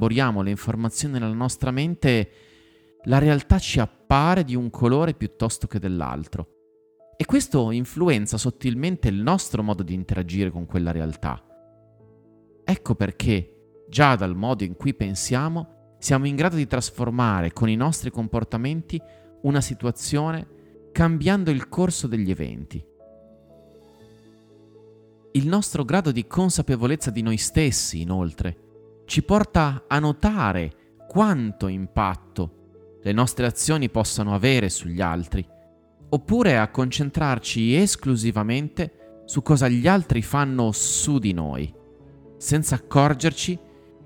elaboriamo le informazioni nella nostra mente, la realtà ci appare di un colore piuttosto che dell'altro. E questo influenza sottilmente il nostro modo di interagire con quella realtà. Ecco perché, già dal modo in cui pensiamo, siamo in grado di trasformare con i nostri comportamenti una situazione cambiando il corso degli eventi. Il nostro grado di consapevolezza di noi stessi, inoltre, ci porta a notare quanto impatto le nostre azioni possano avere sugli altri, oppure a concentrarci esclusivamente su cosa gli altri fanno su di noi, senza accorgerci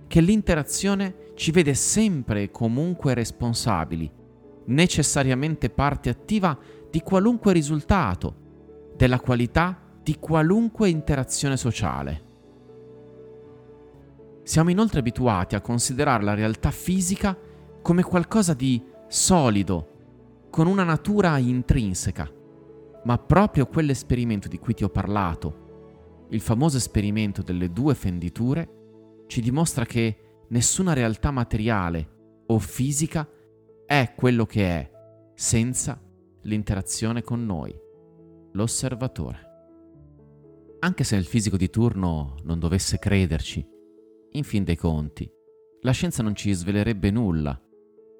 che l'interazione ci vede sempre e comunque responsabili, necessariamente parte attiva di qualunque risultato, della qualità di qualunque interazione sociale. Siamo inoltre abituati a considerare la realtà fisica come qualcosa di solido, con una natura intrinseca, ma proprio quell'esperimento di cui ti ho parlato, il famoso esperimento delle due fenditure, ci dimostra che nessuna realtà materiale o fisica è quello che è senza l'interazione con noi, l'osservatore. Anche se il fisico di turno non dovesse crederci, in fin dei conti, la scienza non ci svelerebbe nulla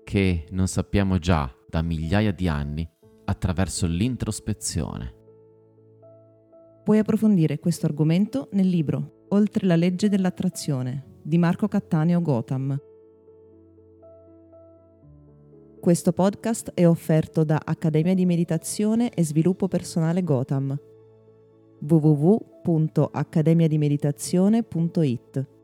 che non sappiamo già da migliaia di anni attraverso l'introspezione. Puoi approfondire questo argomento nel libro Oltre la legge dell'attrazione di Marco Cattaneo Gotham. Questo podcast è offerto da Accademia di Meditazione e Sviluppo Personale Gotham www.accademiadimeditazione.it